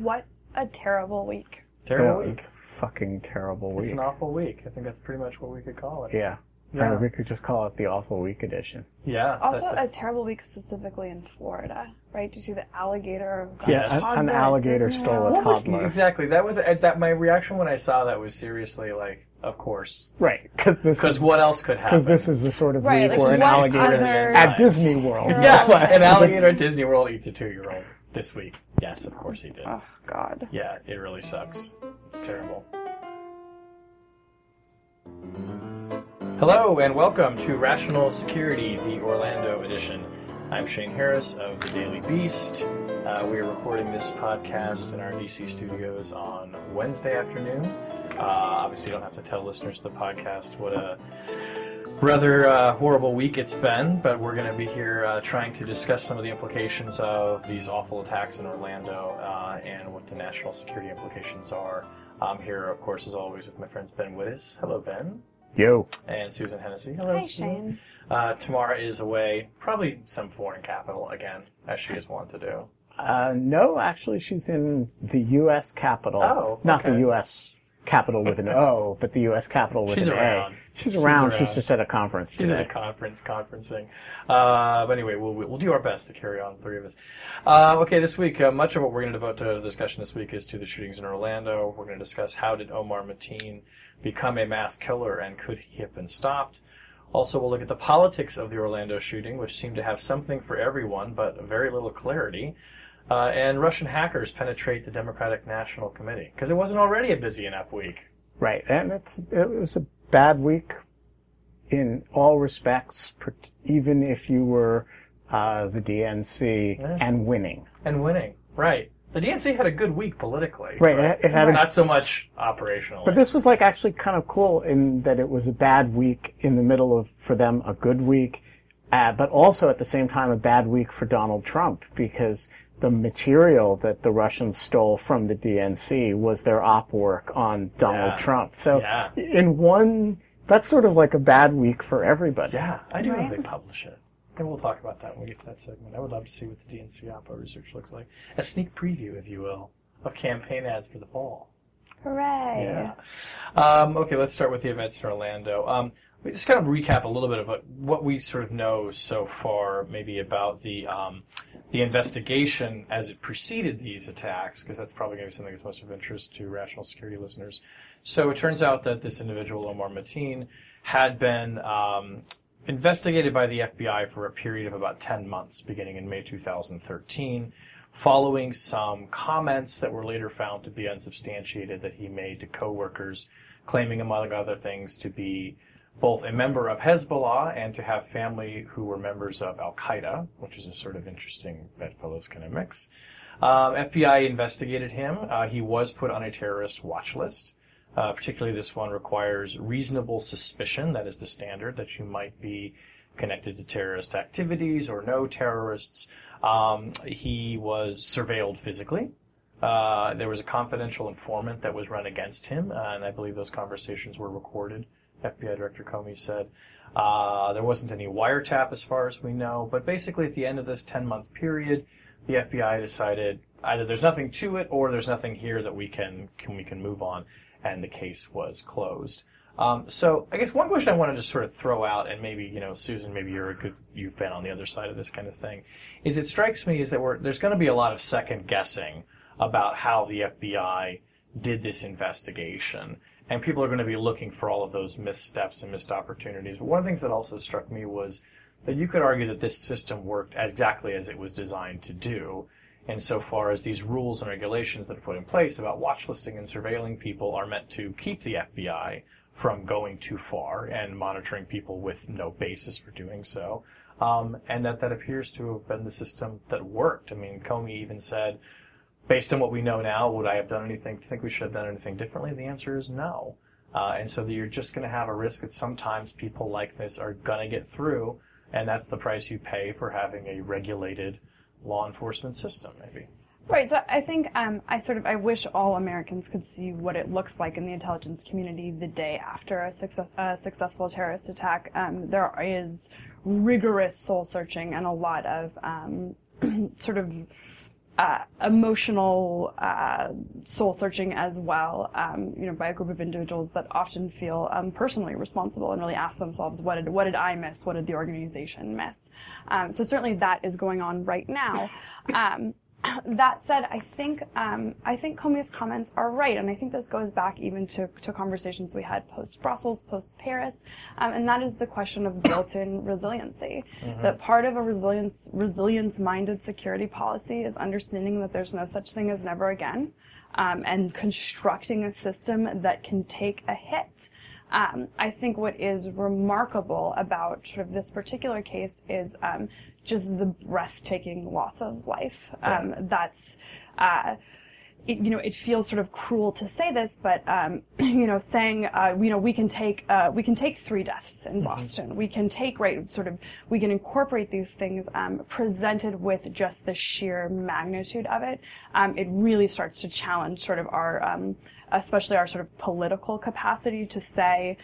What a terrible week. Terrible Yeah, week. It's a fucking terrible week. It's an awful week. I think that's pretty much what we could call it. yeah. Yeah. Uh, we could just call it the awful week edition. Yeah. Also, that- that- a terrible week specifically in Florida, right? Did you see the alligator? got Yeah, a Yes. an, an alligator Disney stole a World? what was toddler. exactly that was uh, that my reaction when I saw that was seriously like, of course, Right, because this because is what else could happen? because this is the sort of Right, week like where an what alligator other- at Disney World. yeah, an alligator at Disney World eats a two-year-old this week. Yes, of course he did. Oh God. Yeah, it really sucks. It's terrible. Hello and welcome to Rational Security, the Orlando edition. I'm Shane Harris of the Daily Beast. Uh, we are recording this podcast in our DC studios on Wednesday afternoon. Uh, obviously, you don't have to tell listeners of the podcast what a rather uh, horrible week it's been, but we're going to be here uh, trying to discuss some of the implications of these awful attacks in Orlando uh, and what the national security implications are. I'm here, of course, as always, with my friends Ben Wittes. Hello, Ben. Yo, And Susan Hennessy. Hello, Hi, Susan. Shane. Uh, Tamara is away, probably some foreign capital again, as she is wont to do. uh, no, actually, she's in the U.S. capital. Oh, not the. U.S. Capitol with an O, but the U.S. Capitol with She's an around. A. She's She's around. She's just at a conference She's at a conference, conferencing. Uh, but anyway, we'll, we'll do our best to carry on, the three of us. Uh, okay, this week, uh, much of what we're going to devote to the discussion this week is to the shootings in Orlando. We're going to discuss how did Omar Mateen become a mass killer and could he have been stopped? Also, we'll look at the politics of the Orlando shooting, which seemed to have something for everyone, but very little clarity. Uh, and Russian hackers penetrate the Democratic National Committee because it wasn't already a busy enough week. Right, and it's it was a bad week in all respects, even if you were uh, the DNC Yeah. and winning. And winning, right? The DNC had a good week politically, Right, but it- it had a- not so much operationally. But this was like actually kind of cool in that it was a bad week in the middle of for them a good week, uh, but also at the same time a bad week for Donald Trump because the material that the Russians stole from the DNC was their op work on Donald Yeah. Trump. So Yeah. in one, that's sort of like a bad week for everybody. yeah, I do hope they publish it. And we'll talk about that when we get to that segment. I would love to see what the DNC Oppo research looks like. A sneak preview, if you will, of campaign ads for the fall. Hooray. Yeah. Um, okay, let's start with the events in Orlando. Um, we just kind of recap a little bit of what, what we sort of know so far, maybe about the um, the investigation as it preceded these attacks, because that's probably going to be something that's most of interest to rational security listeners. So it turns out that this individual, Omar Mateen, had been um, investigated by the FBI for a period of about 10 months, beginning in May 2013, following some comments that were later found to be unsubstantiated that he made to coworkers, claiming, among other things, to be both a member of Hezbollah and to have family who were members of Al Qaeda, which is a sort of interesting bedfellows kind of mix. Um, FBI investigated him. Uh, he was put on a terrorist watch list. Uh, particularly, this one requires reasonable suspicion. That is the standard that you might be connected to terrorist activities or no terrorists. Um, he was surveilled physically. Uh, there was a confidential informant that was run against him, uh, and I believe those conversations were recorded. FBI Director Comey said uh, there wasn't any wiretap as far as we know, but basically at the end of this 10 month period, the FBI decided either there's nothing to it or there's nothing here that we can, can we can move on, and the case was closed. Um, so I guess one question I want to just sort of throw out, and maybe you know, Susan, maybe you're a good, you've been on the other side of this kind of thing, is it strikes me is that we're, there's going to be a lot of second guessing about how the FBI did this investigation, and people are going to be looking for all of those missteps and missed opportunities. But one of the things that also struck me was that you could argue that this system worked exactly as it was designed to do, insofar as these rules and regulations that are put in place about watchlisting and surveilling people are meant to keep the FBI from going too far and monitoring people with no basis for doing so. um, and that that appears to have been the system that worked. I mean, Comey even said, based on what we know now, would I have done anything? Think we should have done anything differently? The answer is no. Uh, and so you're just going to have a risk that sometimes people like this are going to get through, and that's the price you pay for having a regulated law enforcement system, maybe. Right. So I think um, I sort of I wish all Americans could see what it looks like in the intelligence community the day after a, success, a successful terrorist attack. Um, there is rigorous soul searching and a lot of um, sort of uh, emotional uh, soul searching as well, um, you know, by a group of individuals that often feel um, personally responsible and really ask themselves, what did what did I miss? What did the organization miss? Um, so certainly that is going on right now. That said, I think um, I think Comey's comments are right, and I think this goes back even to, to conversations we had post Brussels, post Paris, um, and that is the question of built-in resiliency. Mm-hmm. That part of a resilience resilience-minded security policy is understanding that there's no such thing as never again, um, and constructing a system that can take a hit. Um, I think what is remarkable about sort of this particular case is um, just the breathtaking loss of life. Um, that's, uh, it, you know, it feels sort of cruel to say this, but um, you know, saying uh, you know we can take uh, we can take three deaths in mm-hmm. Boston. We can take right sort of we can incorporate these things um, presented with just the sheer magnitude of it. Um, it really starts to challenge sort of our um, especially our sort of political capacity to say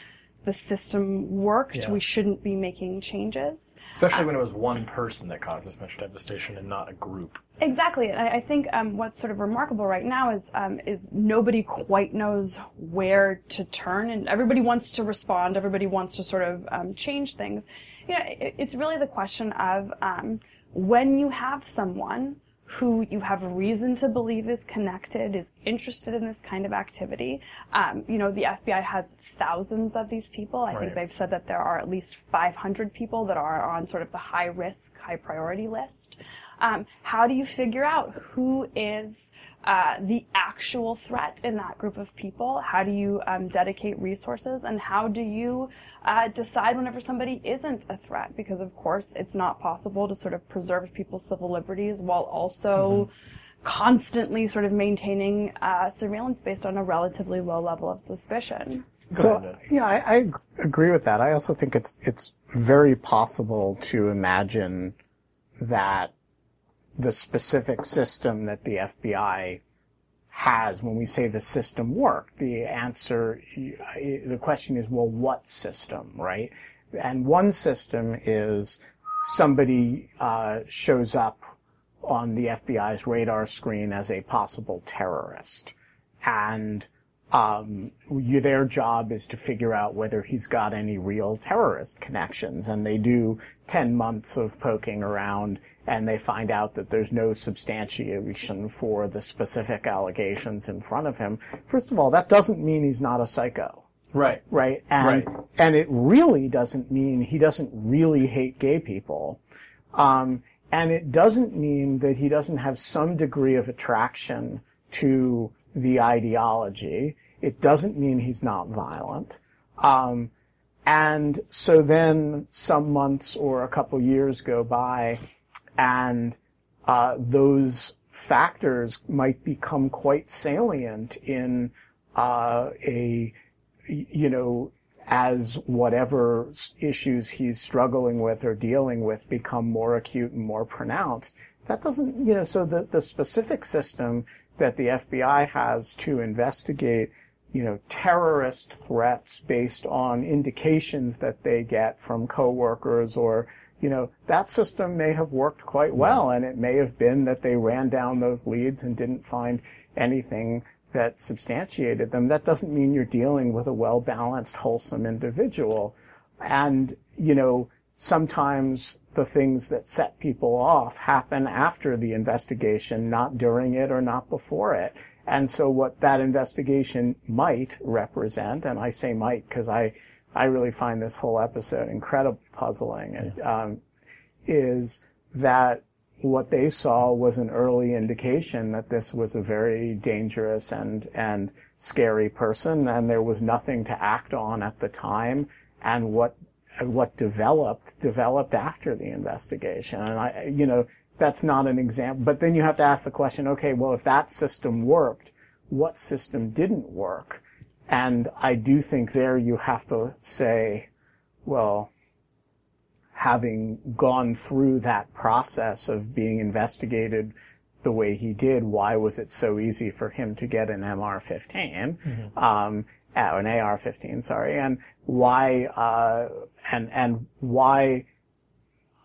the system worked. Yeah. We shouldn't be making changes. Especially um, when it was one person that caused this much devastation and not a group. Exactly. And I, I think um, what's sort of remarkable right now is um, is nobody quite knows where to turn, and everybody wants to respond. Everybody wants to sort of um, change things. You know, it, it's really the question of um, when you have someone who you have reason to believe is connected, is interested in this kind of activity. Um, you know, the FBI has thousands of these people. I right. think they've said that there are at least 500 people that are on sort of the high risk, high priority list. Um, how do you figure out who is uh, the actual threat in that group of people? How do you um, dedicate resources? And how do you uh, decide whenever somebody isn't a threat? Because, of course, it's not possible to sort of preserve people's civil liberties while also mm-hmm. constantly sort of maintaining uh, surveillance based on a relatively low level of suspicion. So yeah, I, I, agree with that. I also think it's it's very possible to imagine that the specific system that the FBI has when we say the system worked. The answer, the question is, well, what system, right? And one system is somebody uh, shows up on the FBI's radar screen as a possible terrorist, and um, their job is to figure out whether he's got any real terrorist connections, and they do ten months of poking around and they find out that there's no substantiation for the specific allegations in front of him, first of all, that doesn't mean he's not a psycho. Right. Right. And, right. and it really doesn't mean he doesn't really hate gay people. Um, and it doesn't mean that he doesn't have some degree of attraction to the ideology. It doesn't mean he's not violent. Um, and so then some months or a couple years go by and uh, those factors might become quite salient in uh, a you know as whatever issues he's struggling with or dealing with become more acute and more pronounced that doesn't you know so the the specific system that the FBI has to investigate you know terrorist threats based on indications that they get from coworkers or you know, that system may have worked quite well, and it may have been that they ran down those leads and didn't find anything that substantiated them. That doesn't mean you're dealing with a well-balanced, wholesome individual. And, you know, sometimes the things that set people off happen after the investigation, not during it or not before it. And so what that investigation might represent, and I say might because I I really find this whole episode incredibly puzzling, and, um, is that what they saw was an early indication that this was a very dangerous and and scary person, and there was nothing to act on at the time. And what what developed developed after the investigation. And I, you know, that's not an example. But then you have to ask the question, okay, well, if that system worked, what system didn't work? And I do think there you have to say, well, having gone through that process of being investigated the way he did, why was it so easy for him to get an MR-15, mm-hmm. um, uh, an AR-15, sorry, and why, uh, and and why,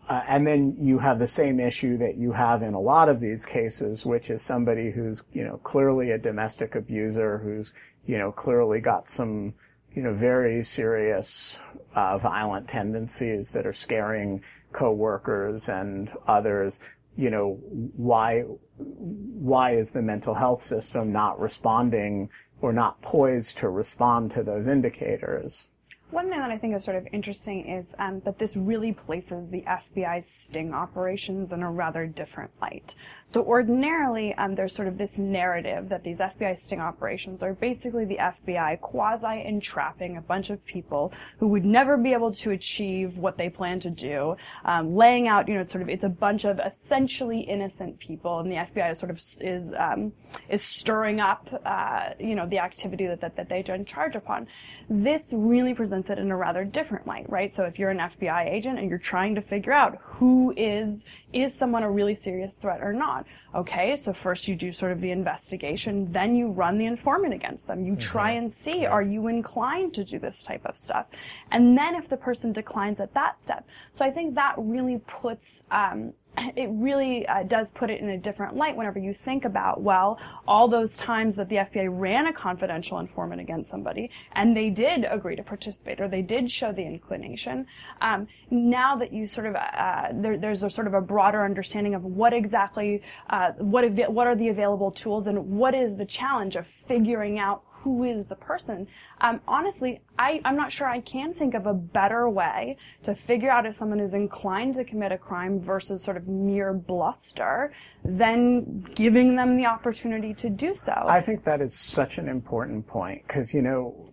uh, and then you have the same issue that you have in a lot of these cases, which is somebody who's you know clearly a domestic abuser, who's you know clearly got some you know very serious uh, violent tendencies that are scaring coworkers and others you know, why, why is the mental health system not responding or not poised to respond to those indicators? One thing that I think is sort of interesting is um, that this really places the FBI's sting operations in a rather different light. So ordinarily, um, there's sort of this narrative that these FBI sting operations are basically the FBI quasi entrapping a bunch of people who would never be able to achieve what they plan to do, um, laying out, you know, sort of it's a bunch of essentially innocent people, and the FBI is sort of is um, is stirring up, uh, you know, the activity that, that that they charge upon. This really presents it in a rather different light, right? So if you're an FBI agent and you're trying to figure out who is is someone a really serious threat or not? Okay, so first you do sort of the investigation, then you run the informant against them. You mm-hmm. try and see, are you inclined to do this type of stuff? And then if the person declines at that step. So I think that really puts, um, it really uh, does put it in a different light whenever you think about, well, all those times that the FBI ran a confidential informant against somebody and they did agree to participate or they did show the inclination. Um, now that you sort of, uh, there, there's a sort of a broader understanding of what exactly, uh, what, av- what are the available tools and what is the challenge of figuring out who is the person. Um, honestly, I, I'm not sure I can think of a better way to figure out if someone is inclined to commit a crime versus sort of mere bluster than giving them the opportunity to do so. I think that is such an important point because, you know,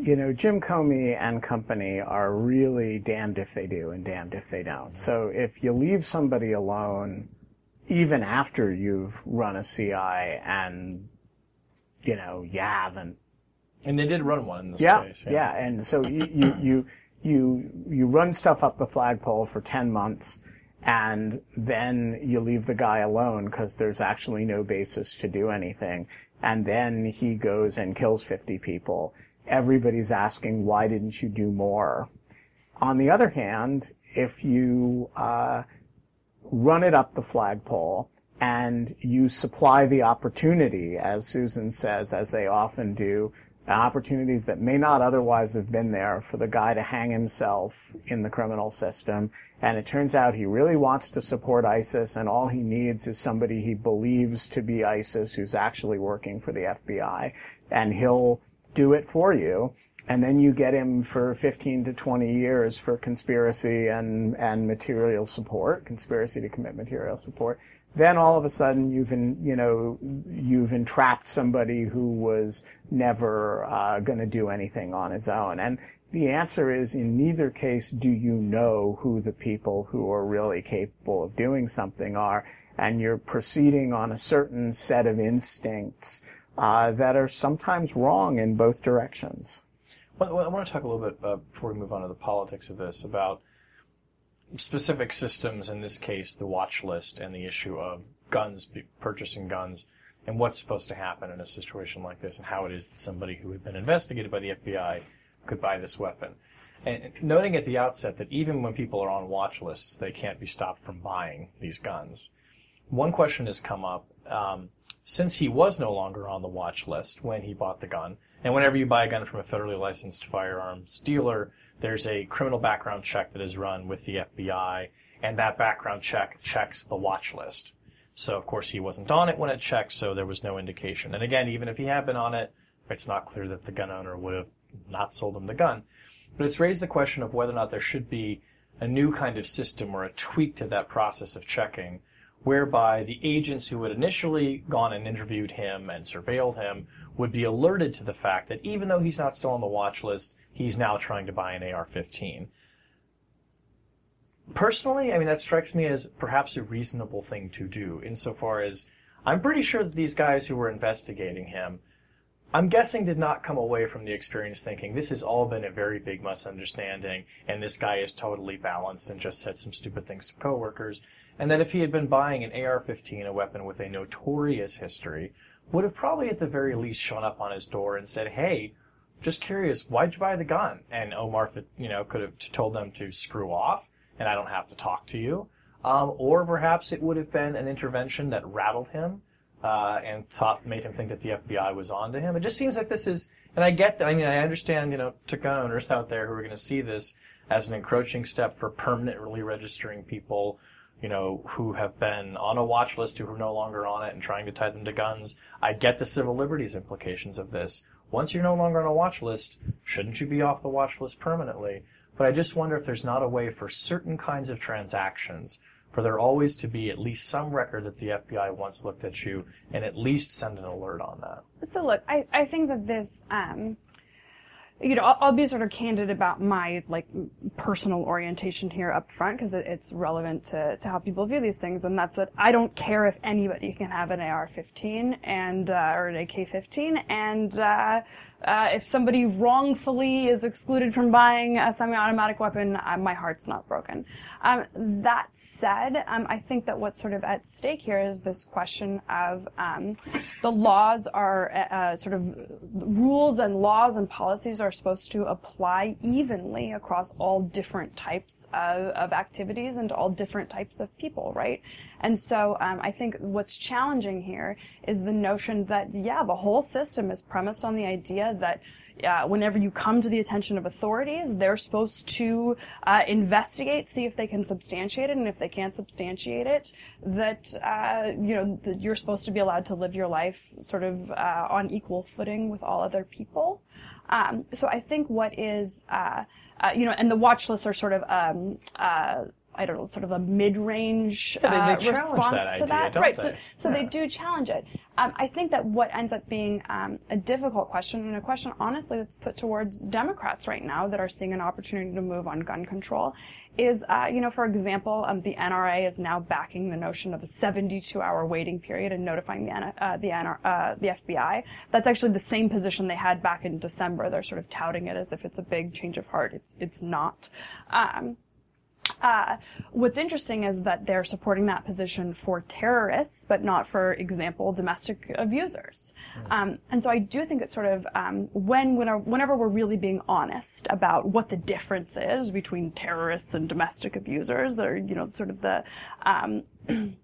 you know, Jim Comey and company are really damned if they do and damned if they don't. So if you leave somebody alone, even after you've run a CI and, you know, you haven't. And they did run one in this yeah, case. Yeah, yeah. And so you, you, you, you, you run stuff up the flagpole for 10 months and then you leave the guy alone because there's actually no basis to do anything. And then he goes and kills 50 people everybody's asking, why didn't you do more? On the other hand, if you uh, run it up the flagpole and you supply the opportunity, as Susan says, as they often do, opportunities that may not otherwise have been there for the guy to hang himself in the criminal system. And it turns out he really wants to support ISIS and all he needs is somebody he believes to be ISIS who's actually working for the FBI. And he'll do it for you. And then you get him for 15 to 20 years for conspiracy and, and material support, conspiracy to commit material support. Then all of a sudden you've, in, you know, you've entrapped somebody who was never uh, going to do anything on his own. And the answer is in neither case do you know who the people who are really capable of doing something are. And you're proceeding on a certain set of instincts uh, that are sometimes wrong in both directions. Well, I want to talk a little bit uh, before we move on to the politics of this about specific systems. In this case, the watch list and the issue of guns, purchasing guns, and what's supposed to happen in a situation like this, and how it is that somebody who had been investigated by the FBI could buy this weapon. And noting at the outset that even when people are on watch lists, they can't be stopped from buying these guns. One question has come up. Um, since he was no longer on the watch list when he bought the gun, and whenever you buy a gun from a federally licensed firearms dealer, there's a criminal background check that is run with the FBI, and that background check checks the watch list. So of course he wasn't on it when it checked, so there was no indication. And again, even if he had been on it, it's not clear that the gun owner would have not sold him the gun. But it's raised the question of whether or not there should be a new kind of system or a tweak to that process of checking whereby the agents who had initially gone and interviewed him and surveilled him would be alerted to the fact that even though he's not still on the watch list, he's now trying to buy an AR-15. personally, I mean, that strikes me as perhaps a reasonable thing to do, insofar as I'm pretty sure that these guys who were investigating him, I'm guessing did not come away from the experience thinking this has all been a very big misunderstanding and this guy is totally balanced and just said some stupid things to coworkers. And that if he had been buying an AR-15, a weapon with a notorious history, would have probably at the very least shown up on his door and said, hey, just curious, why'd you buy the gun? And Omar, you know, could have told them to screw off and I don't have to talk to you. Um, or perhaps it would have been an intervention that rattled him uh, and taught, made him think that the FBI was onto him. It just seems like this is, and I get that. I mean, I understand, you know, to gun owners out there who are going to see this as an encroaching step for permanently registering people, you know, who have been on a watch list who are no longer on it and trying to tie them to guns. I get the civil liberties implications of this. Once you're no longer on a watch list, shouldn't you be off the watch list permanently? But I just wonder if there's not a way for certain kinds of transactions for there always to be at least some record that the FBI once looked at you and at least send an alert on that. So look, I, I think that this, um, you know, I'll, I'll, be sort of candid about my like personal orientation here up front because it, it's relevant to, to how people view these things, and that's that I don't care if anybody can have an AR-15 and uh, or an AK-15, and uh, uh, if somebody wrongfully is excluded from buying a semi-automatic weapon, my heart's not broken. Um, that said, um, I think that what's sort of at stake here is this question of um, the laws are uh, uh sort of rules and laws and policies are supposed to apply evenly across all different types of, of activities and all different types of people, right? And so um, I think what's challenging here is the notion that, yeah, the whole system is premised on the idea that uh, whenever you come to the attention of authorities, they're supposed to uh, investigate, see if they can substantiate it, and if they can't substantiate it, that uh, you know that you're supposed to be allowed to live your life sort of uh, on equal footing with all other people. Um, so I think what is uh, uh, you know, and the watch lists are sort of um, I don't know, sort of a mid-range yeah, uh, response that to idea, that, right? They? So, so yeah. they do challenge it. Um, I think that what ends up being um, a difficult question, and a question honestly that's put towards Democrats right now that are seeing an opportunity to move on gun control, is uh, you know, for example, um, the NRA is now backing the notion of a 72-hour waiting period and notifying the uh, the, NR, uh, the FBI. That's actually the same position they had back in December. They're sort of touting it as if it's a big change of heart. It's it's not. Um, uh, what's interesting is that they're supporting that position for terrorists, but not, for example, domestic abusers. Mm. Um, and so I do think it's sort of um, when whenever we're really being honest about what the difference is between terrorists and domestic abusers, or you know, sort of the um,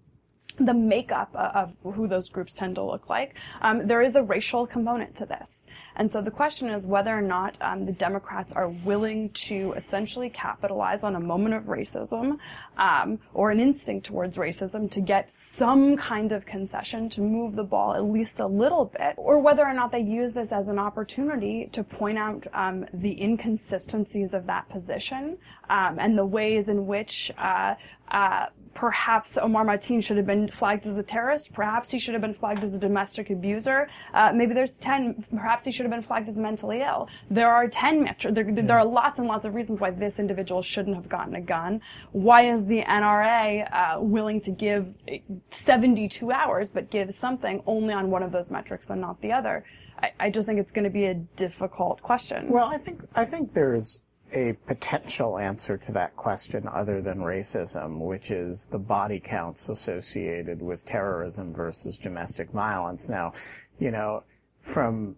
the makeup of who those groups tend to look like, um, there is a racial component to this. And so the question is whether or not um, the Democrats are willing to essentially capitalize on a moment of racism um, or an instinct towards racism to get some kind of concession to move the ball at least a little bit, or whether or not they use this as an opportunity to point out um, the inconsistencies of that position um, and the ways in which uh, uh, perhaps Omar Mateen should have been flagged as a terrorist. Perhaps he should have been flagged as a domestic abuser. Uh, maybe there's 10, perhaps he should have been flagged as mentally ill. There are 10 metro, there, there, are lots and lots of reasons why this individual shouldn't have gotten a gun. Why is the NRA uh, willing to give 72 hours but give something only on one of those metrics and not the other? I, I just think it's going to be a difficult question. Well, I think, I think there's a potential answer to that question other than racism, which is the body counts associated with terrorism versus domestic violence. Now, you know, from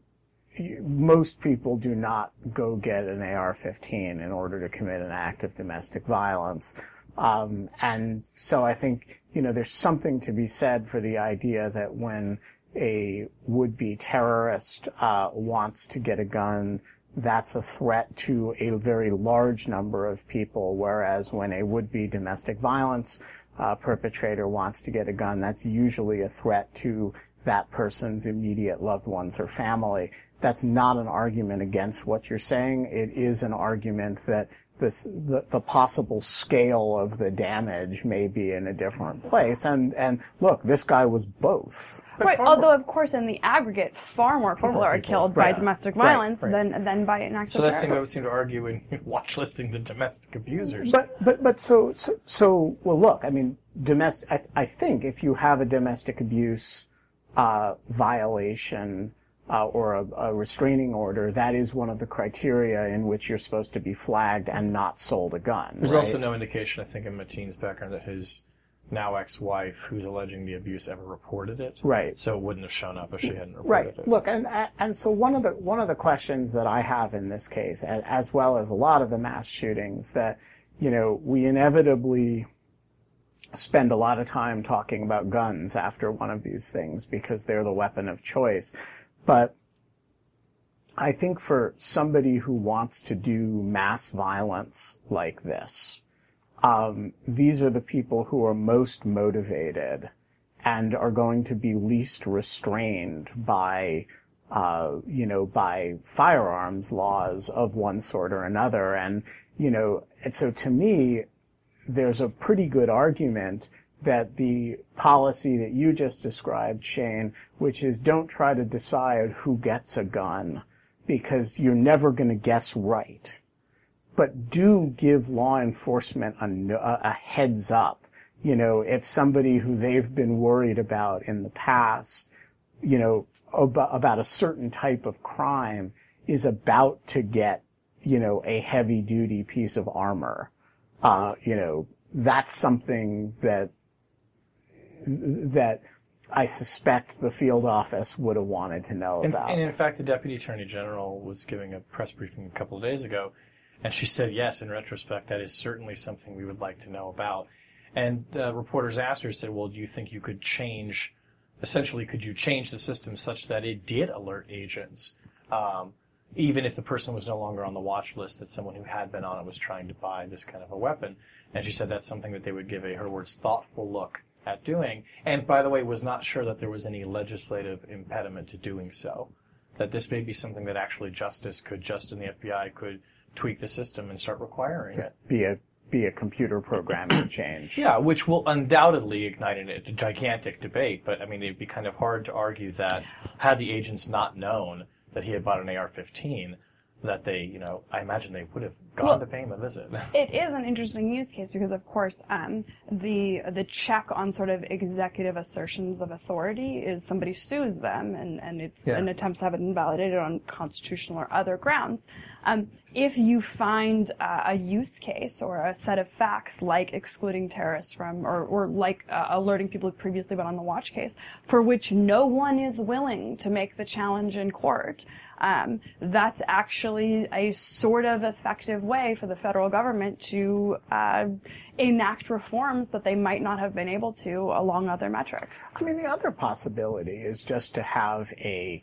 most people do not go get an AR-15 in order to commit an act of domestic violence. Um, and so I think, you know, there's something to be said for the idea that when a would-be terrorist uh, wants to get a gun that's a threat to a very large number of people, whereas when a would-be domestic violence uh, perpetrator wants to get a gun, that's usually a threat to that person's immediate loved ones or family. That's not an argument against what you're saying. It is an argument that this the, the possible scale of the damage may be in a different place. And and look, this guy was both. Right. Although, of course, in the aggregate, far more people more are people. killed by Right. domestic Right. violence Right. than than by an actual. So that's the thing I would seem to argue in watch listing the domestic abusers. But but but so so, so well. Look, I mean, domestic. I, I think if you have a domestic abuse uh, violation uh, or a, a restraining order, that is one of the criteria in which you're supposed to be flagged and not sold a gun. There's right? also no indication, I think, in Mateen's background that his now ex-wife, who's alleging the abuse, ever reported it. Right. So it wouldn't have shown up if she hadn't reported Right. it. Look, and and so one of the one of the questions that I have in this case, as well as a lot of the mass shootings, that you know we inevitably spend a lot of time talking about guns after one of these things because they're the weapon of choice, but I think for somebody who wants to do mass violence like this, um, these are the people who are most motivated and are going to be least restrained by, uh, you know, by firearms laws of one sort or another. And, you know, and so to me, there's a pretty good argument that the policy that you just described, Shane, which is don't try to decide who gets a gun because you're never going to guess right but do give law enforcement a, a heads up. You know, if somebody who they've been worried about in the past, you know, about, about a certain type of crime is about to get, you know, a heavy duty piece of armor, uh, you know, that's something that, that I suspect the field office would have wanted to know And, about. and in fact, the deputy attorney general was giving a press briefing a couple of days ago, and she said, yes, in retrospect, that is certainly something we would like to know about. And the reporters asked her, said, well, do you think you could change, essentially, could you change the system such that it did alert agents, um, even if the person was no longer on the watch list, that someone who had been on it was trying to buy this kind of a weapon? And she said that's something that they would give a, her words, thoughtful look at doing. And by the way, was not sure that there was any legislative impediment to doing so. That this may be something that actually justice could, just in the FBI could tweak the system and start requiring it. be a, be a computer programming change. Yeah, which will undoubtedly ignite a gigantic debate. But I mean, it'd be kind of hard to argue that had the agents not known that he had bought an AR-15, that they, you know, I imagine they would have gone Well- to pay him a visit. It is an interesting use case because, of course, um, the the check on sort of executive assertions of authority is somebody sues them, and, and it's Yeah. an attempt to have it invalidated on constitutional or other grounds. Um, if you find uh, a use case or a set of facts like excluding terrorists from, or, or like uh, alerting people who've previously been on the watch case, for which no one is willing to make the challenge in court, um, that's actually a sort of effective way for the federal government to uh, enact reforms that they might not have been able to along other metrics. I mean, the other possibility is just to have a,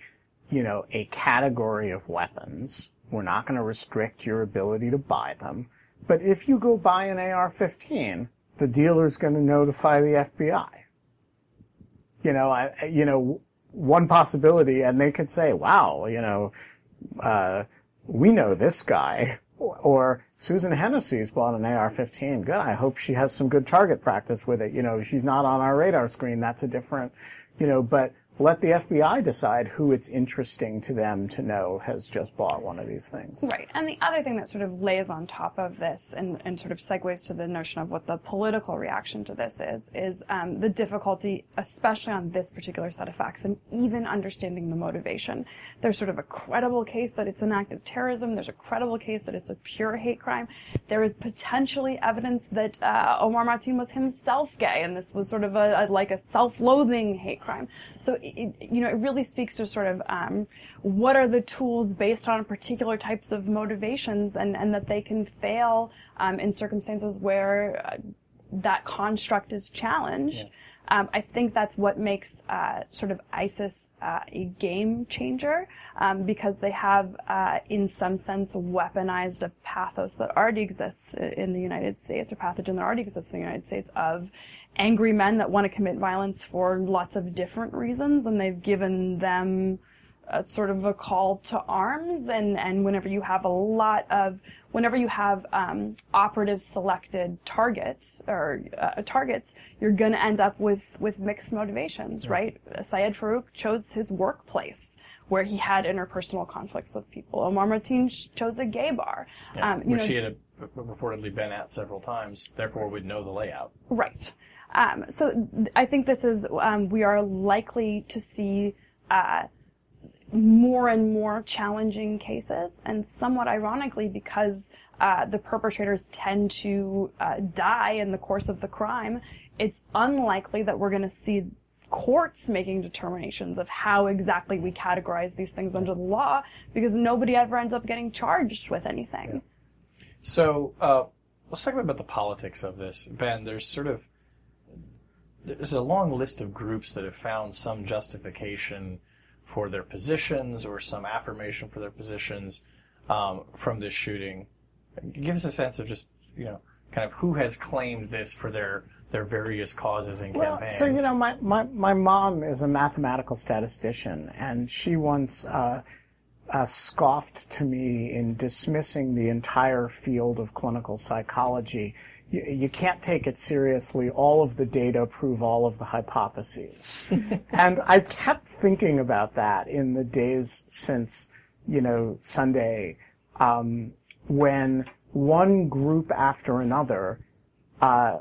you know, a category of weapons. We're not going to restrict your ability to buy them. But if you go buy an AR-15, the dealer's going to notify the FBI. You know, I, you know, one possibility, and they could say, wow, you know, uh, we know this guy. Or, Susan Hennessy's bought an AR-15. Good. I hope she has some good target practice with it. You know, she's not on our radar screen. That's a different, you know, but let the FBI decide who it's interesting to them to know has just bought one of these things. Right. And the other thing that sort of lays on top of this and, and sort of segues to the notion of what the political reaction to this is, is um, the difficulty, especially on this particular set of facts, and even understanding the motivation. There's sort of a credible case that it's an act of terrorism. There's a credible case that it's a pure hate crime. There is potentially evidence that uh, Omar Mateen was himself gay, and this was sort of a, a like a self-loathing hate crime. So it, you know, it really speaks to sort of um, what are the tools based on particular types of motivations, and and that they can fail um, in circumstances where uh, that construct is challenged. Um, I think that's what makes uh, sort of ISIS uh, a game changer um, because they have, uh, in some sense, weaponized a pathos that already exists in the United States, or pathogen that already exists in the United States of angry men that want to commit violence for lots of different reasons, and they've given them a sort of a call to arms, and and whenever you have a lot of whenever you have um, operatives selected targets or uh, targets, you're going to end up with with mixed motivations, right? Syed Farook chose his workplace where he had interpersonal conflicts with people. Omar Mateen chose a gay bar, Yeah, um, you which know, he had uh, reportedly been at several times, therefore would know the layout. Right. Um, so I think this is um, we are likely to see uh, more and more challenging cases, and somewhat ironically, because uh, the perpetrators tend to uh, die in the course of the crime, it's unlikely that we're going to see courts making determinations of how exactly we categorize these things under the law, because nobody ever ends up getting charged with anything. So uh, let's talk about the politics of this, Ben. There's sort of there's a long list of groups that have found some justification for their positions or some affirmation for their positions um, from this shooting. Give us a sense of just you know kind of who has claimed this for their their various causes and Well, campaigns. so you know, my, my, my mom is a mathematical statistician, and she once uh, uh, scoffed to me in dismissing the entire field of clinical psychology. You, you can't take it seriously. All of the data prove all of the hypotheses. and I kept thinking about that in the days since, you know, Sunday, um, when one group after another uh,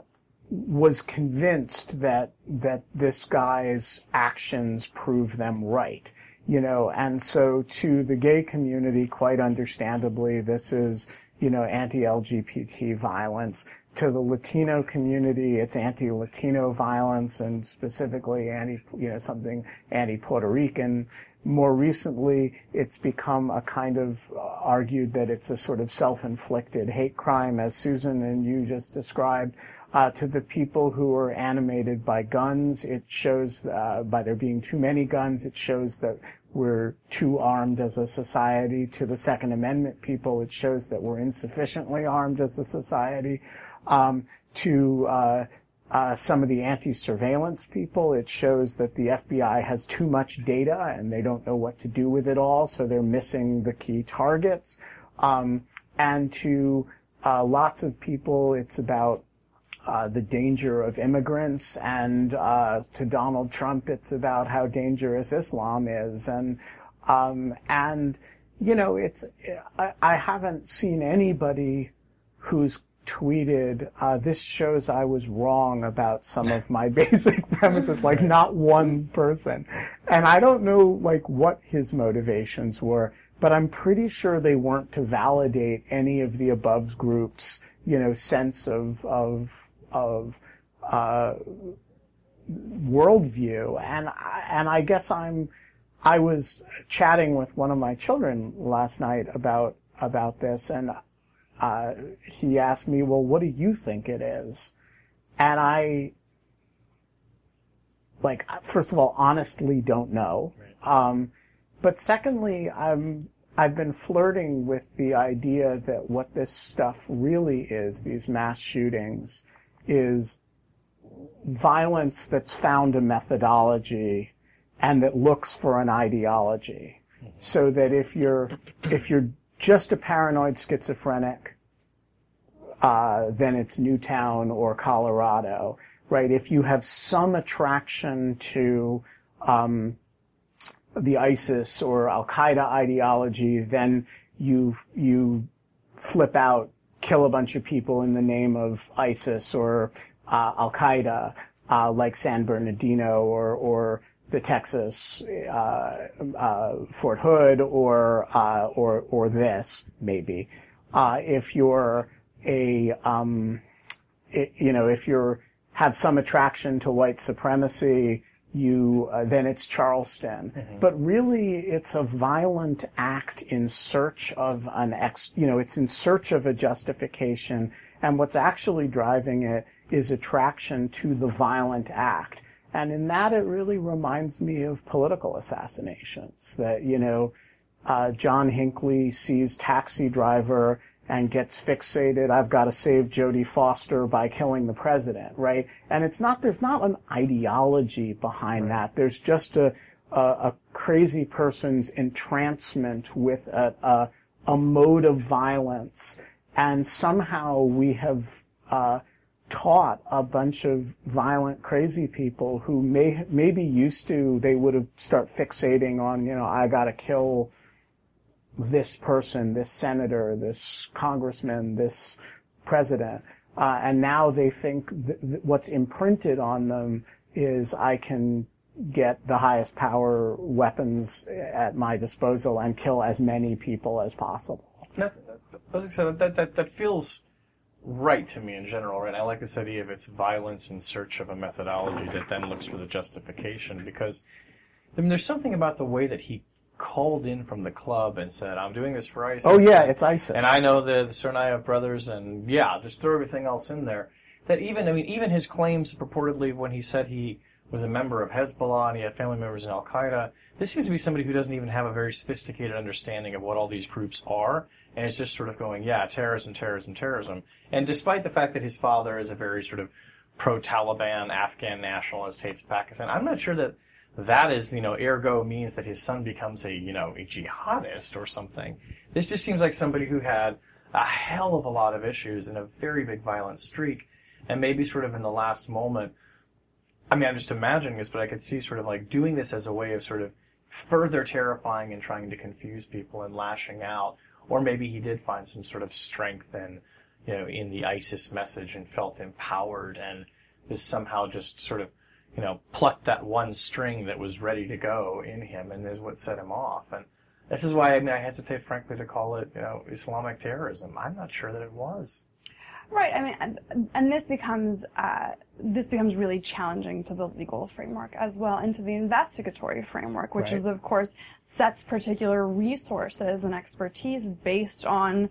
was convinced that that this guy's actions prove them right you know and so to the gay community quite understandably this is you know anti-lgbt violence to the latino community it's anti-latino violence and specifically anti you know something anti-puerto rican more recently it's become a kind of uh, argued that it's a sort of self-inflicted hate crime as susan and you just described uh, to the people who are animated by guns. It shows uh, by there being too many guns. It shows that we're too armed as a society. To the Second Amendment people, it shows that we're insufficiently armed as a society. Um, to uh, uh, some of the anti-surveillance people, it shows that the FBI has too much data and they don't know what to do with it all, so they're missing the key targets. Um, and to uh, lots of people, it's about uh, the danger of immigrants, and uh, to Donald Trump, it's about how dangerous Islam is, and um, and you know, it's I, I haven't seen anybody who's tweeted uh, this shows I was wrong about some of my basic premises, like not one person, and I don't know like what his motivations were, but I'm pretty sure they weren't to validate any of the above groups, you know, sense of of of uh, worldview, and I, and I guess I'm I was chatting with one of my children last night about about this, and uh, he asked me, "Well, what do you think it is?" And I, like, first of all, honestly, don't know. Um, but secondly, I'm I've been flirting with the idea that what this stuff really is, these mass shootings, is violence that's found a methodology and that looks for an ideology. So that if you're if you're just a paranoid schizophrenic, uh, then it's Newtown or Colorado, right? If you have some attraction to um, the ISIS or Al Qaeda ideology, then you you flip out, kill a bunch of people in the name of ISIS or uh, Al Qaeda, uh, like San Bernardino or or the Texas uh, uh, Fort Hood or uh, or or this maybe. Uh, if you're a um, it, you know if you're have some attraction to white supremacy, you uh, then it's Charleston. But really, it's a violent act in search of an ex. You know, it's in search of a justification, and what's actually driving it is attraction to the violent act. And in that, it really reminds me of political assassinations. That you know, uh, John Hinckley sees Taxi Driver and gets fixated. I've got to save Jodie Foster by killing the president, right? And it's not there's not an ideology behind that. There's just a a, a crazy person's entrancement with a, a, a, mode of violence, and somehow we have uh, taught a bunch of violent, crazy people who may maybe used to they would have start fixating on you know I got to kill this person, this senator, this congressman, this president, uh, and now they think th- th- what's imprinted on them is I can get the highest power weapons at my disposal and kill as many people as possible. That, that, that, that feels right to me in general, right? I like this idea of it's violence in search of a methodology that then looks for the justification because I mean, there's something about the way that he called in from the club and said, "I'm doing this for ISIS." Oh yeah, it's ISIS, and I know the, the Tsarnaev brothers, and yeah, just throw everything else in there. That even, I mean, even his claims purportedly when he said he was a member of Hezbollah and he had family members in Al Qaeda. This seems to be somebody who doesn't even have a very sophisticated understanding of what all these groups are, and it's just sort of going, yeah, terrorism, terrorism, terrorism. And despite the fact that his father is a very sort of pro-Taliban Afghan nationalist, hates Pakistan, I'm not sure that that is, you know, ergo means that his son becomes a, you know, a jihadist or something. This just seems like somebody who had a hell of a lot of issues and a very big violent streak, and maybe sort of in the last moment I mean, I'm just imagining this, but I could see sort of like doing this as a way of sort of further terrifying and trying to confuse people and lashing out. Or maybe he did find some sort of strength in, you know, in the ISIS message and felt empowered and this somehow just sort of, you know, plucked that one string that was ready to go in him and is what set him off. And this is why I mean I hesitate, frankly, to call it, you know, Islamic terrorism. I'm not sure that it was. Right. I mean, and this becomes uh, this becomes really challenging to the legal framework as well, and to the investigatory framework, which right. is, of course, sets particular resources and expertise based on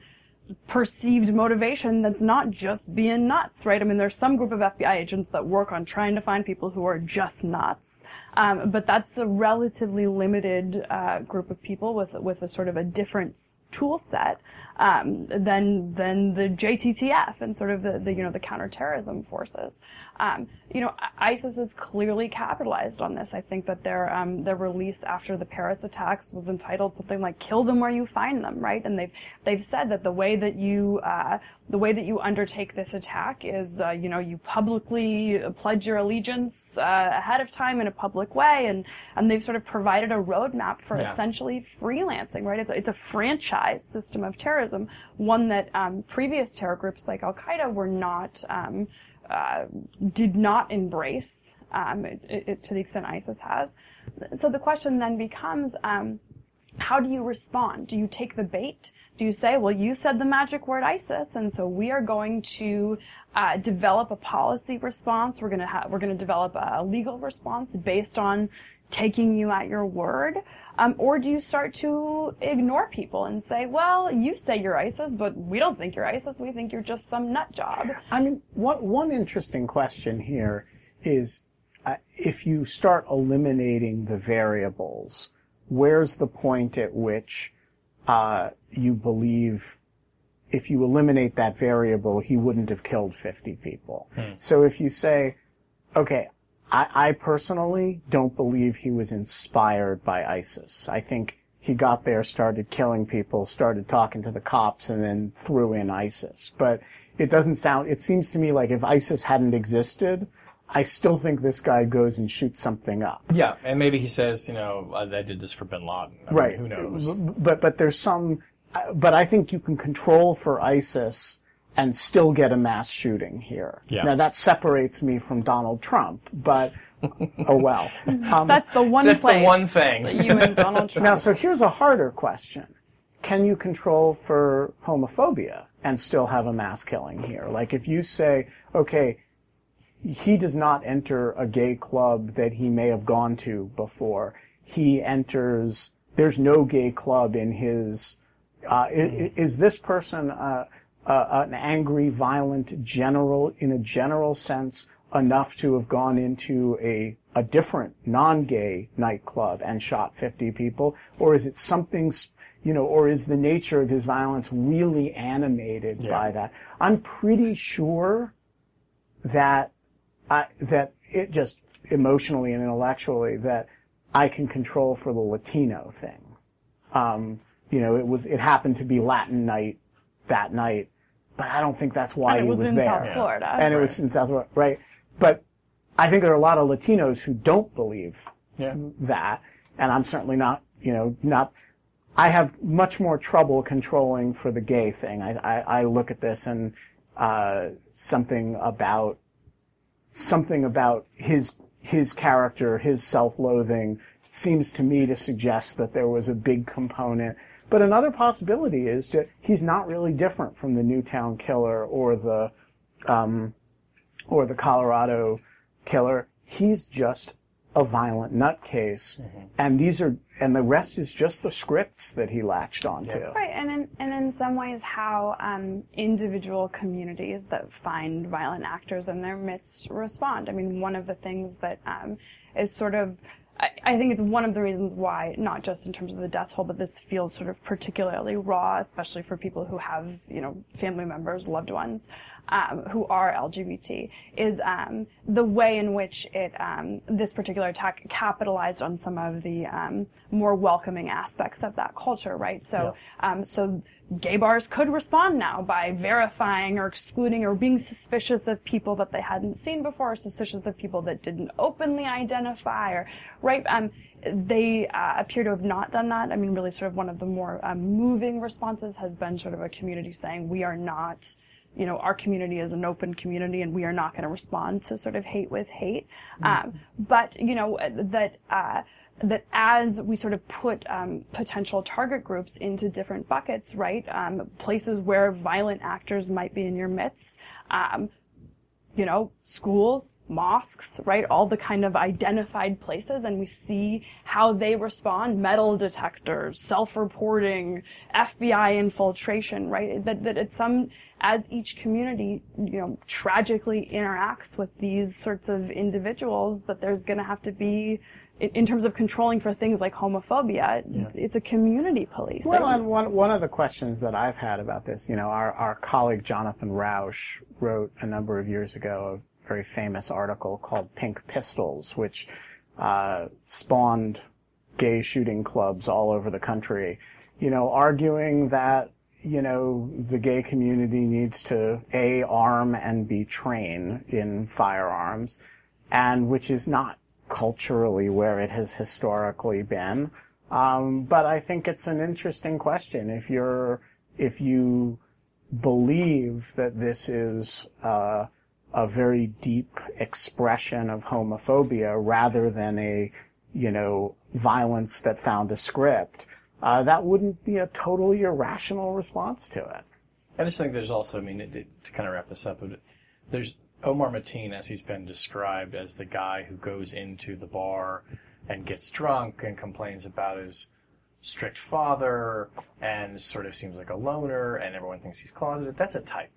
perceived motivation that's not just being nuts, right? I mean, there's some group of FBI agents that work on trying to find people who are just nuts, um, but that's a relatively limited uh, group of people with with a sort of a different tool set um, than than the JTTF and sort of the, the you know the counterterrorism forces. Um, you know, ISIS has clearly capitalized on this. I think that their um, their release after the Paris attacks was entitled something like "Kill them where you find them," right? And they've they've said that the way that you uh, the way that you undertake this attack is, uh, you know, you publicly pledge your allegiance uh, ahead of time in a public way, and and they've sort of provided a roadmap for yeah. essentially freelancing, right? It's a, it's a franchise system of terrorism, one that um, previous terror groups like Al Qaeda were not. Um, uh, did not embrace um, it, it, to the extent ISIS has. So the question then becomes, um, how do you respond? Do you take the bait? Do you say, well, you said the magic word ISIS, and so we are going to uh, develop a policy response. We're going to ha- we're going to develop a legal response based on taking you at your word? Um, or do you start to ignore people and say, well, you say you're ISIS, but we don't think you're ISIS. We think you're just some nut job. I mean, what, one interesting question here is uh, if you start eliminating the variables, where's the point at which uh, you believe if you eliminate that variable, he wouldn't have killed 50 people? Hmm. So if you say, okay, I, I personally don't believe he was inspired by ISIS. I think he got there, started killing people, started talking to the cops, and then threw in ISIS. But it doesn't sound, it seems to me like if ISIS hadn't existed, I still think this guy goes and shoots something up. Yeah, and maybe he says, you know, uh, I did this for Bin Laden. I right. Mean, who knows? But but there's some, uh, but I think you can control for ISIS and still get a mass shooting here. Yeah. Now that separates me from Donald Trump, but oh well. Um, That's the one. That's the one thing. you and Donald Trump. Now, so here's a harder question: Can you control for homophobia and still have a mass killing here? Like if you say, okay, he does not enter a gay club that he may have gone to before. He enters. There's no gay club in his. Uh, mm. is, is, this person? Uh, uh, an angry, violent general in a general sense enough to have gone into a, a different non-gay nightclub and shot 50 people? Or is it something, you know, or is the nature of his violence really animated yeah. by that? I'm pretty sure that, I, that it just emotionally and intellectually that I can control for the Latino thing. Um, you know, it was it happened to be Latin night that night, but I don't think that's why And it he was was in there. South Florida. And it was in South Florida, right? But I think there are a lot of Latinos who don't believe Yeah. that, and I'm certainly not, you know, not. I have much more trouble controlling for the gay thing. I, I, I look at this and uh, something about something about his his character, his self-loathing, seems to me to suggest that there was a big component. But another possibility is that he's not really different from the Newtown Killer or the um, or the Colorado Killer. He's just a violent nutcase, and these are and the rest is just the scripts that he latched onto. Right, and in, and in some ways, how um, individual communities that find violent actors in their midst respond. I mean, one of the things that um, is sort of I, I think it's one of the reasons why, not just in terms of the death toll, but this feels sort of particularly raw, especially for people who have, you know, family members, loved ones, um, who are LGBT, is um, the way in which it um, this particular attack capitalized on some of the um, more welcoming aspects of that culture, right? So, um, so gay bars could respond now by verifying or excluding or being suspicious of people that they hadn't seen before, or suspicious of people that didn't openly identify, or right. Um, they uh, appear to have not done that. I mean, really, sort of one of the more um, moving responses has been sort of a community saying we are not you know, our community is an open community and we are not going to respond to sort of hate with hate. Um, but, you know, that, uh, that as we sort of put um, potential target groups into different buckets, right? Um, places where violent actors might be in your midst, um, you know, schools, mosques, right? All the kind of identified places and we see how they respond. Metal detectors, self-reporting, FBI infiltration, right? That, that it's some, as each community, you know, tragically interacts with these sorts of individuals that there's gonna have to be, in, in terms of controlling for things like homophobia, it's a community police. Well, and one, one of the questions that I've had about this, you know, our, our colleague Jonathan Rauch wrote a number of years ago a very famous article called Pink Pistols, which uh, spawned gay shooting clubs all over the country, you know, arguing that, you know, the gay community needs to A, arm and B, train in firearms, and which is not culturally where it has historically been. Um, but I think it's an interesting question. If you're, if you believe that this is uh, a very deep expression of homophobia rather than a, you know, violence that found a script, uh, that wouldn't be a totally irrational response to it. I just think there's also, I mean, it, it- to kind of wrap this up, there's Omar Mateen, as he's been described as the guy who goes into the bar and gets drunk and complains about his strict father and sort of seems like a loner and everyone thinks he's closeted. That's a type.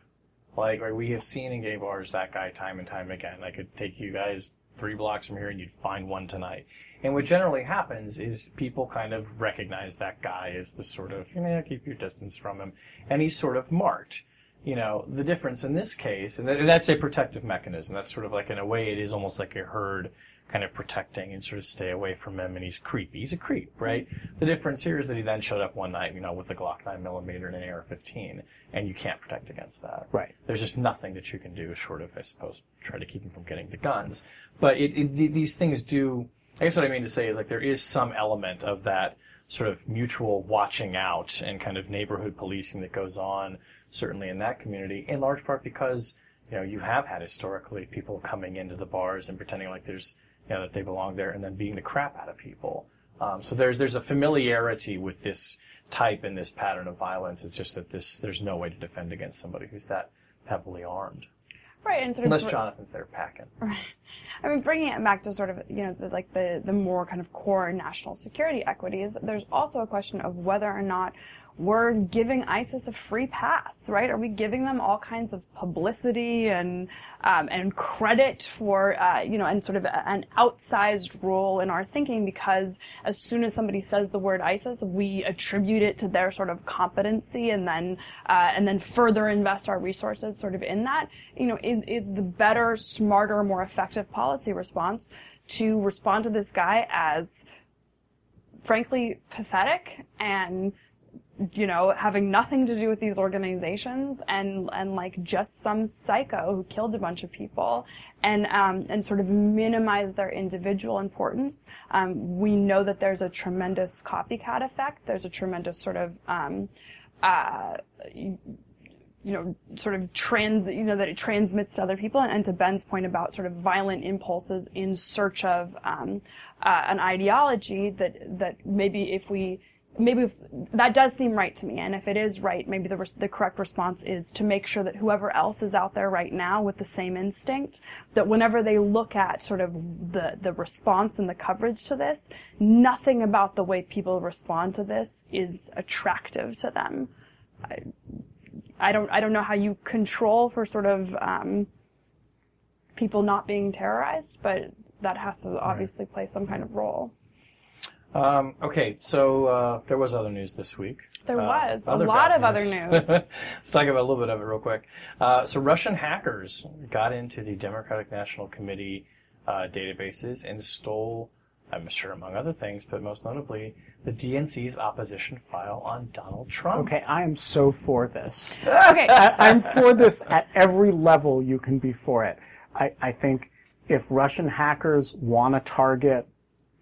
Like, we have seen in gay bars that guy time and time again. I could take you guys three blocks from here and you'd find one tonight. And what generally happens is people kind of recognize that guy as the sort of, you know, keep your distance from him. And he's sort of marked. You know, the difference in this case, and that's a protective mechanism. That's sort of like, in a way, it is almost like a herd kind of protecting and sort of stay away from him, and he's creepy. He's a creep, right? The difference here is that he then showed up one night, you know, with a Glock 9 millimeter and an AR-15, and you can't protect against that. Right. There's just nothing that you can do short of, I suppose, try to keep him from getting the guns. But it, it, these things do, I guess what I mean to say is like there is some element of that sort of mutual watching out and kind of neighborhood policing that goes on, certainly in that community, in large part because, you know, you have had historically people coming into the bars and pretending like there's, you know, that they belong there and then beating the crap out of people. Um, so there's, there's a familiarity with this type and this pattern of violence. It's just that this, there's no way to defend against somebody who's that heavily armed. right, and sort of Unless Jonathan's there packing. Right. I mean, bringing it back to sort of, you know, the, like the, the more kind of core national security equities, there's also a question of whether or not we're giving ISIS a free pass, right? Are we giving them all kinds of publicity and um, and credit for, uh, you know, and sort of a- an outsized role in our thinking because as soon as somebody says the word ISIS, we attribute it to their sort of competency and then uh, and then further invest our resources sort of in that. You know, is, is the better, smarter, more effective policy response to respond to this guy as frankly pathetic and you know, having nothing to do with these organizations and, and like just some psycho who killed a bunch of people and, um, and sort of minimize their individual importance. Um, we know that there's a tremendous copycat effect. There's a tremendous sort of, um, uh, you, know, sort of trans, you know, that it transmits to other people. And, and to Ben's point about sort of violent impulses in search of, um, uh, an ideology that, that maybe if we, maybe if, that does seem right to me. And if it is right, maybe the, res- the correct response is to make sure that whoever else is out there right now with the same instinct, that whenever they look at sort of the, the response and the coverage to this, nothing about the way people respond to this is attractive to them. I, I don't, I don't know how you control for sort of, um, people not being terrorized, but that has to obviously play some kind of role. Um, okay, so uh, there was other news this week. There Uh, was a lot bad of other news. Let's talk about a little bit of it real quick. Uh, so Russian hackers got into the Democratic National Committee uh, databases and stole, I'm sure among other things, but most notably, the DNC's opposition file on Donald Trump. Okay, I am so for this. okay. I, I'm for this at every level you can be for it. I, I think if Russian hackers want to target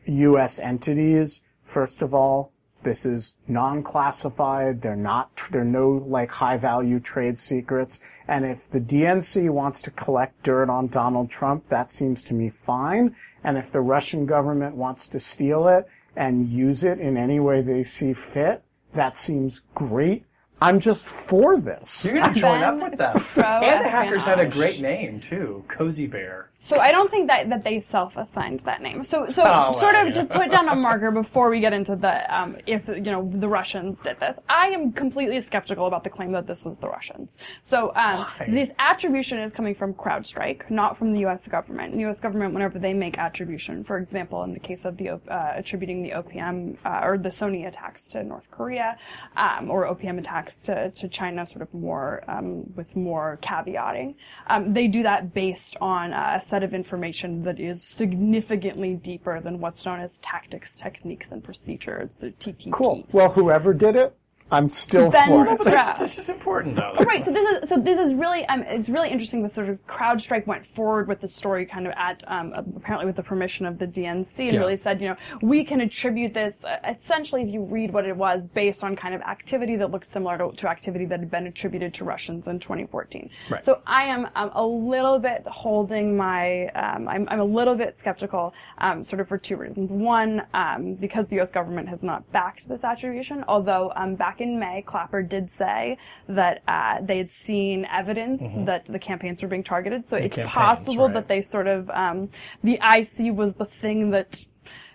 U.S. entities, first of all, this is non-classified. They're not, there are no like high-value trade secrets. And if the DNC wants to collect dirt on Donald Trump, that seems to me fine. And if the Russian government wants to steal it and use it in any way they see fit, that seems great. I'm just for this. You're going to join up with them. And the hackers had a great name, too. Cozy Bear. So I don't think that, that they self-assigned that name. So so Oh, sort well, of yeah. to put down a marker before we get into the um, if you know the Russians did this. I am completely skeptical about the claim that this was the Russians. So um, this attribution is coming from CrowdStrike, not from the U.S. government. The U.S. government, whenever they make attribution, for example, in the case of the uh, attributing the OPM uh, or the Sony attacks to North Korea, um, or OPM attacks to, to China, sort of more um, with more caveating, um, they do that based on uh, set of information that is significantly deeper than what's known as tactics, techniques, and procedures, the TTP. Cool. Well, whoever did it, I'm still Ben for it. But this, Yeah. this is important, though. Right. So this is so this is really um, it's really interesting. That sort of CrowdStrike went forward with the story, kind of at um, apparently with the permission of the DNC, and Yeah. really said, you know, we can attribute this uh, essentially, if you read what it was, based on kind of activity that looked similar to, to activity that had been attributed to Russians in 2014. Right. So I am um, a little bit holding my, um, I'm, I'm a little bit skeptical, um, sort of for two reasons. One, um, because the U.S. government has not backed this attribution, although um, back in May, Clapper did say that uh, they had seen evidence that the campaigns were being targeted. So it's possible right. that they sort of, um, the IC was the thing that.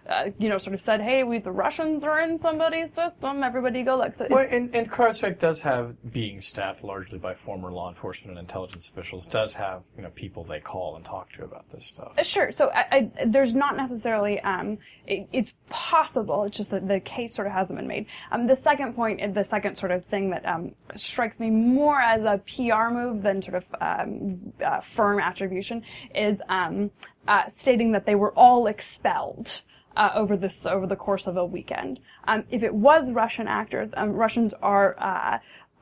Uh, you know, sort of said, "Hey, we the Russians are in somebody's system. Everybody go look." So it- Well, and, and CrowdStrike does have, being staffed largely by former law enforcement and intelligence officials, does have you know people they call and talk to about this stuff. Sure. So I, I, there's not necessarily. Um, it, it's possible. It's just that the case sort of hasn't been made. Um, the second point, point, the second sort of thing that um, strikes me more as a PR move than sort of um, uh, firm attribution is um, uh, stating that they were all expelled. Uh, over this over the course of a weekend. Um, if it was Russian actors, um, Russians are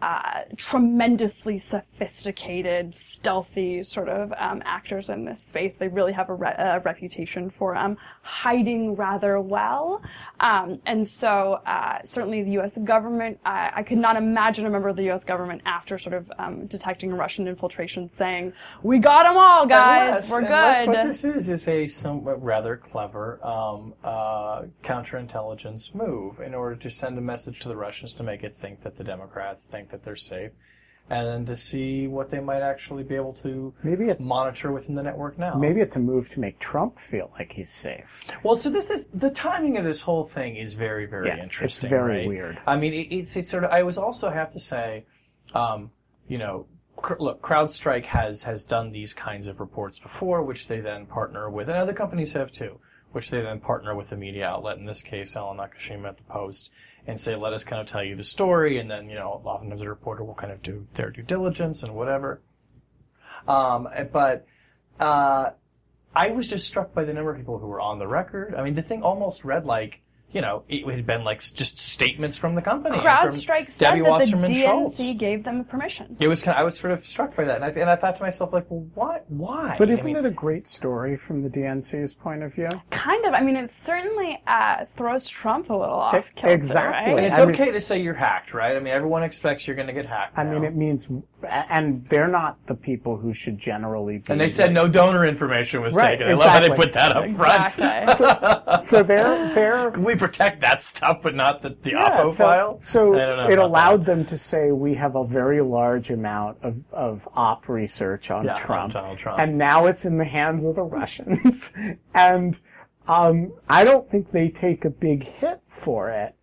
uh, tremendously sophisticated, stealthy sort of um, actors in this space. They really have a, re- a reputation for um, hiding rather well. Um, and so, uh, certainly the U.S. government, I I could not imagine a member of the U.S. government after sort of um, detecting Russian infiltration saying, "We got them all, guys. Unless- We're good." what this is is a somewhat rather clever um, uh, counterintelligence move in order to send a message to the Russians to make it think that the Democrats think that they're safe, and then to see what they might actually be able to Maybe it's- monitor within the network now. Maybe it's a move to make Trump feel like he's safe. Well, so this is the timing of this whole thing is very, very Yeah, it's interesting. very right? weird. I mean, it, it's it's sort of. I was also have to say, um, you know, look, CrowdStrike has has done these kinds of reports before, which they then partner with, and other companies have too, which they then partner with a media outlet. In this case, Ellen Nakashima at the Post, and say, let us kind of tell you the story, and then you know, oftentimes the reporter will kind of do their due diligence and whatever. Um, but. Uh, I was just struck by the number of people who were on the record. I mean, the thing almost read like, you know, it had been like just statements from the company. and from CrowdStrike said Debbie that the DNC Schultz. gave them permission. It was kind of, I was sort of struck by that, and I, and I thought to myself, like, well, what? Why? But isn't mean, it a great story from the DNC's point of view? Kind of. I mean, it certainly uh, throws Trump a little off kilter, exactly. right? And it's I mean- okay to say you're hacked, right? I mean, everyone expects you're going to get hacked. I mean, it means, and they're not the people who should generally be. and they said no donor information was Right, taken. I love how they put that up front. Exactly. So they're they're we protect that stuff, but not the, the Yeah, Oppo so, file. so I don't know it allowed that. them to say we have a very large amount of, of op research on Yeah, Trump, Donald Trump. and now it's in the hands of the Russians, and um, I don't think they take a big hit for it,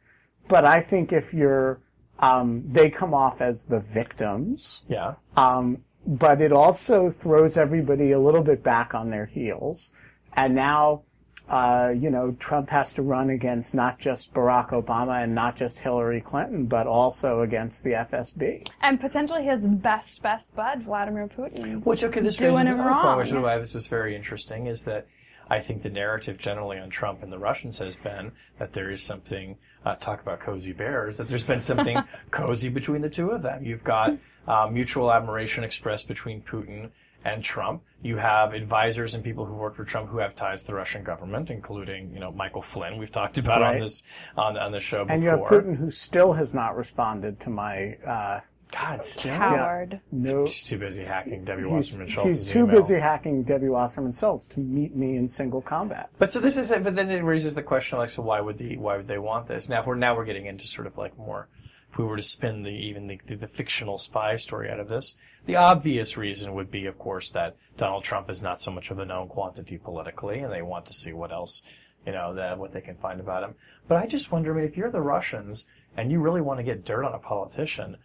but I think if you're um, they come off as the victims, Yeah. um, but it also throws everybody a little bit back on their heels. And now, uh, you know, Trump has to run against not just Barack Obama and not just Hillary Clinton, but also against the FSB. and potentially his best, best bud, Vladimir Putin. Which okay, this Doing raises it another point, wrong. which is why this was very interesting, is that I think the narrative generally on Trump and the Russians has been that there is something. Uh, talk about cozy bears. That there's been something cozy between the two of them. You've got uh, mutual admiration expressed between Putin and Trump. You have advisors and people who work for Trump who have ties to the Russian government, including you know Michael Flynn. We've talked about on this on on the show before. And you have Putin who still has not responded to my, uh, God, still. Coward. no. He's too busy hacking Debbie He's, Wasserman Schultz's he's too email. busy hacking Debbie Wasserman Schultz to meet me in single combat. But so this is it. But then it raises the question, like, so why would the why would they want this? Now, if we're now we're getting into sort of like more, if we were to spin the even the, the, the fictional spy story out of this, the obvious reason would be, of course, that Donald Trump is not so much of a known quantity politically, and they want to see what else, you know, that what they can find about him. But I just wonder, I mean, if you're the Russians and you really want to get dirt on a politician.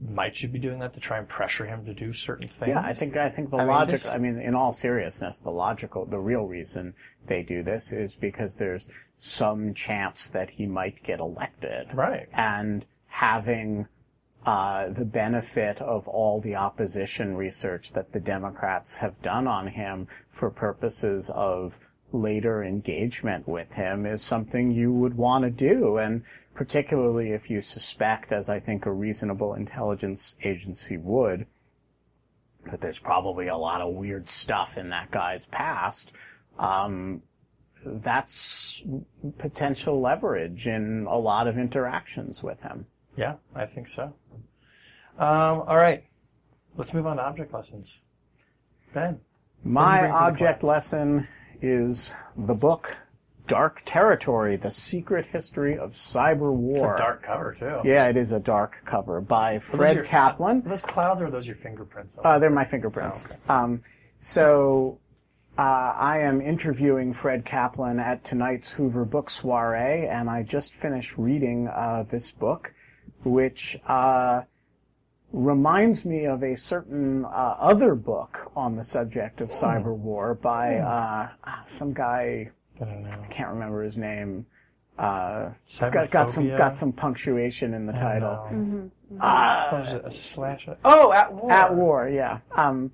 Might you be doing that to try and pressure him to do certain things? Yeah, I think I think the I mean, logic. this- I mean, in all seriousness, the logical, the real reason they do this is because there's some chance that he might get elected, Right. And having uh, the benefit of all the opposition research that the Democrats have done on him for purposes of later engagement with him is something you would want to do, and particularly if you suspect, as I think a reasonable intelligence agency would, that there's probably a lot of weird stuff in that guy's past, um, that's potential leverage in a lot of interactions with him. Yeah, I think so. Um, all right, let's move on to object lessons. Ben, My bring to the object lesson is the book Dark Territory: The Secret History of Cyber War. A dark cover too. Yeah, it is a dark cover by Fred your- Kaplan. Are those clouds or are those your fingerprints? Uh, they're my fingerprints. Oh, okay. um, so uh, I am interviewing Fred Kaplan at tonight's Hoover Book Soiree, and I just finished reading uh, this book, which uh, reminds me of a certain uh, other book on the subject of cyber war by uh, some guy. I don't know. I can't remember his name. Uh, it's got, got some got some punctuation in the title. No. What was it? A slash. Oh, at war. at war, yeah. Um,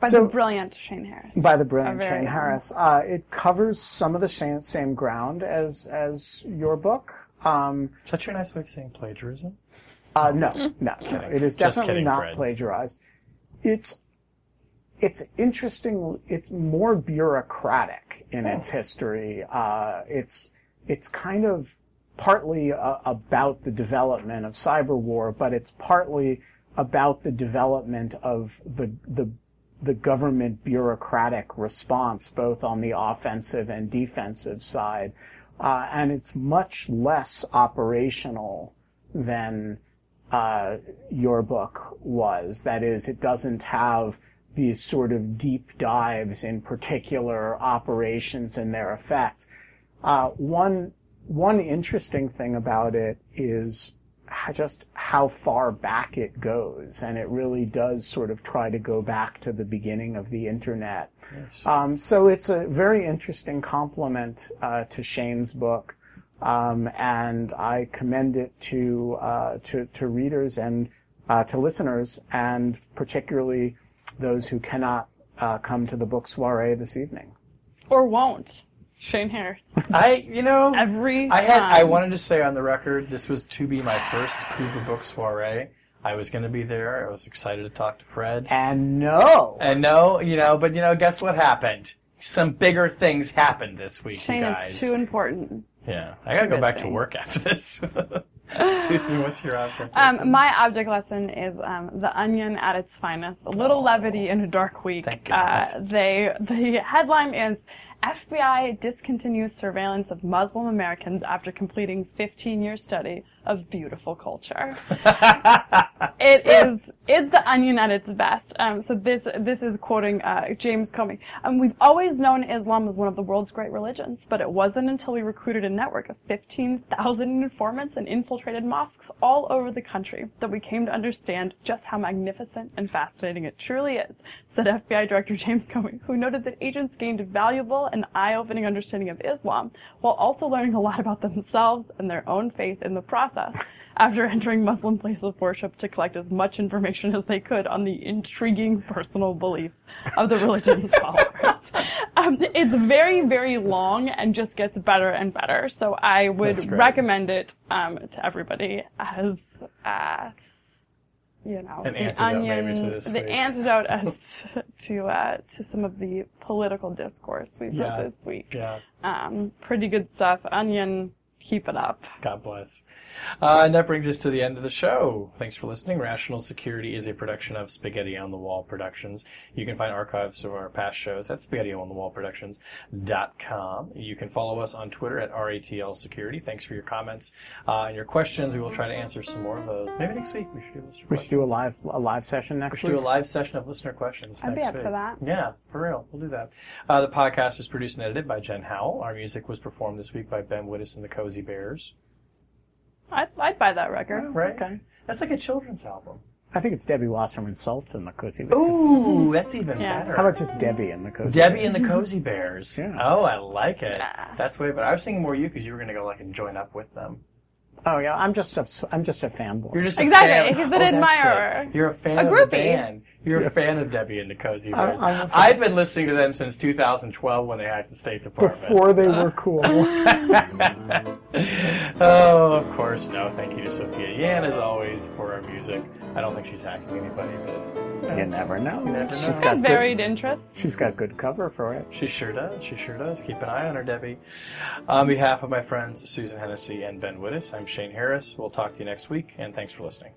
By So- the brilliant Shane Harris. by the brilliant Shane own. Harris. Uh, it covers some of the same, same ground as as your book. Um, Is that your nice way of saying plagiarism? uh, no, no, no, it is Just definitely kidding, not Fred. plagiarized. It's it's interesting. It's more bureaucratic in its history. Uh, it's it's kind of partly uh, about the development of cyber war, but it's partly about the development of the the the government bureaucratic response, both on the offensive and defensive side, uh, and it's much less operational than uh, your book was. That is, it doesn't have these sort of deep dives in particular operations and their effects. Uh, one one interesting thing about it is just how far back it goes, and it really does sort of try to go back to the beginning of the internet. Um, so it's a very interesting complement uh, to Shane's book, um, and I commend it to uh, to, to readers and uh, to listeners, and particularly those who cannot uh, come to the book soiree this evening. Or won't. Shane Harris. I, you know, Every I had. I wanted to say on the record, this was to be my first Hoover Book soiree. I was going to be there. I was excited to talk to Fred. And no. And no, you know, but you know, guess what happened? Some bigger things happened this week, Shane you is too important. yeah, I gotta go back to work after this. Susan, what's your object? Um, my object lesson is um, the onion at its finest. A little levity in a dark week. Thank uh, they the headline is FBI discontinues surveillance of Muslim Americans after completing 15-year study of beautiful culture. it is is the onion at its best. Um, so this this is quoting uh, James Comey. Um, we've always known Islam as one of the world's great religions, but it wasn't until we recruited a network of 15,000 informants and infiltrated mosques all over the country that we came to understand just how magnificent and fascinating it truly is, said FBI Director James Comey, who noted that agents gained valuable and eye-opening understanding of Islam while also learning a lot about themselves and their own faith in the process after entering Muslim places of worship to collect as much information as they could on the intriguing personal beliefs of the religion's followers. Um, it's very, very long and just gets better and better. So I would recommend it um, to everybody as. Uh, you know, An the antidote onion, the week. antidote as to uh, to some of the political discourse we've Yeah. had this week. yeah. Um, pretty good stuff. Onion, keep it up. God bless. Uh, and that brings us to the end of the show. Thanks for listening. Rational Security is a production of Spaghetti on the Wall Productions. You can find archives of our past shows at spaghettionthewallproductions.com. You can follow us on Twitter at RATL Security. Thanks for your comments uh, and your questions. We will try to answer some more of those. Maybe next week we should do listener We should do a live a live session next week. We should week. do a live session of listener questions. I'd be next up for that. Yeah, for real. We'll do that. Uh, the podcast is produced and edited by Jen Howell. Our music was performed this week by Ben Wittes and the Cozy Bears. I'd, I'd buy that record. Right? Okay. That's like a children's album. I think it's Debbie Wasserman Schultz and the Cozy Bears. Ooh, that's even Yeah. better. How about just Debbie in the Cozy Debbie Bears? and the Cozy Bears? Yeah. Oh, I like it. Nah. That's way better. I was thinking more you because you were going to go like and join up with them. Oh yeah, I'm just a, I'm just a fanboy. You're just a Exactly, fan. he's an Oh, admirer. You're a fan A of the groupie. band. You're a fan of Debbie and the Cozy I'm, I'm I've been listening to them since 2012 when they had the State Department. Before they were cool. Oh, of course. No, thank you to Sophia Yan, as always, for our music. I don't think she's hacking anybody, but you never know. never She's know. got good, Varied interests. she's got good cover for it. she sure does. She sure does. Keep an eye on her, Debbie. On behalf of my friends Susan Hennessey and Ben Wittes, I'm Shane Harris. We'll talk to you next week, and thanks for listening.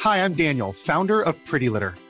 Hi, I'm Daniel, founder of Pretty Litter.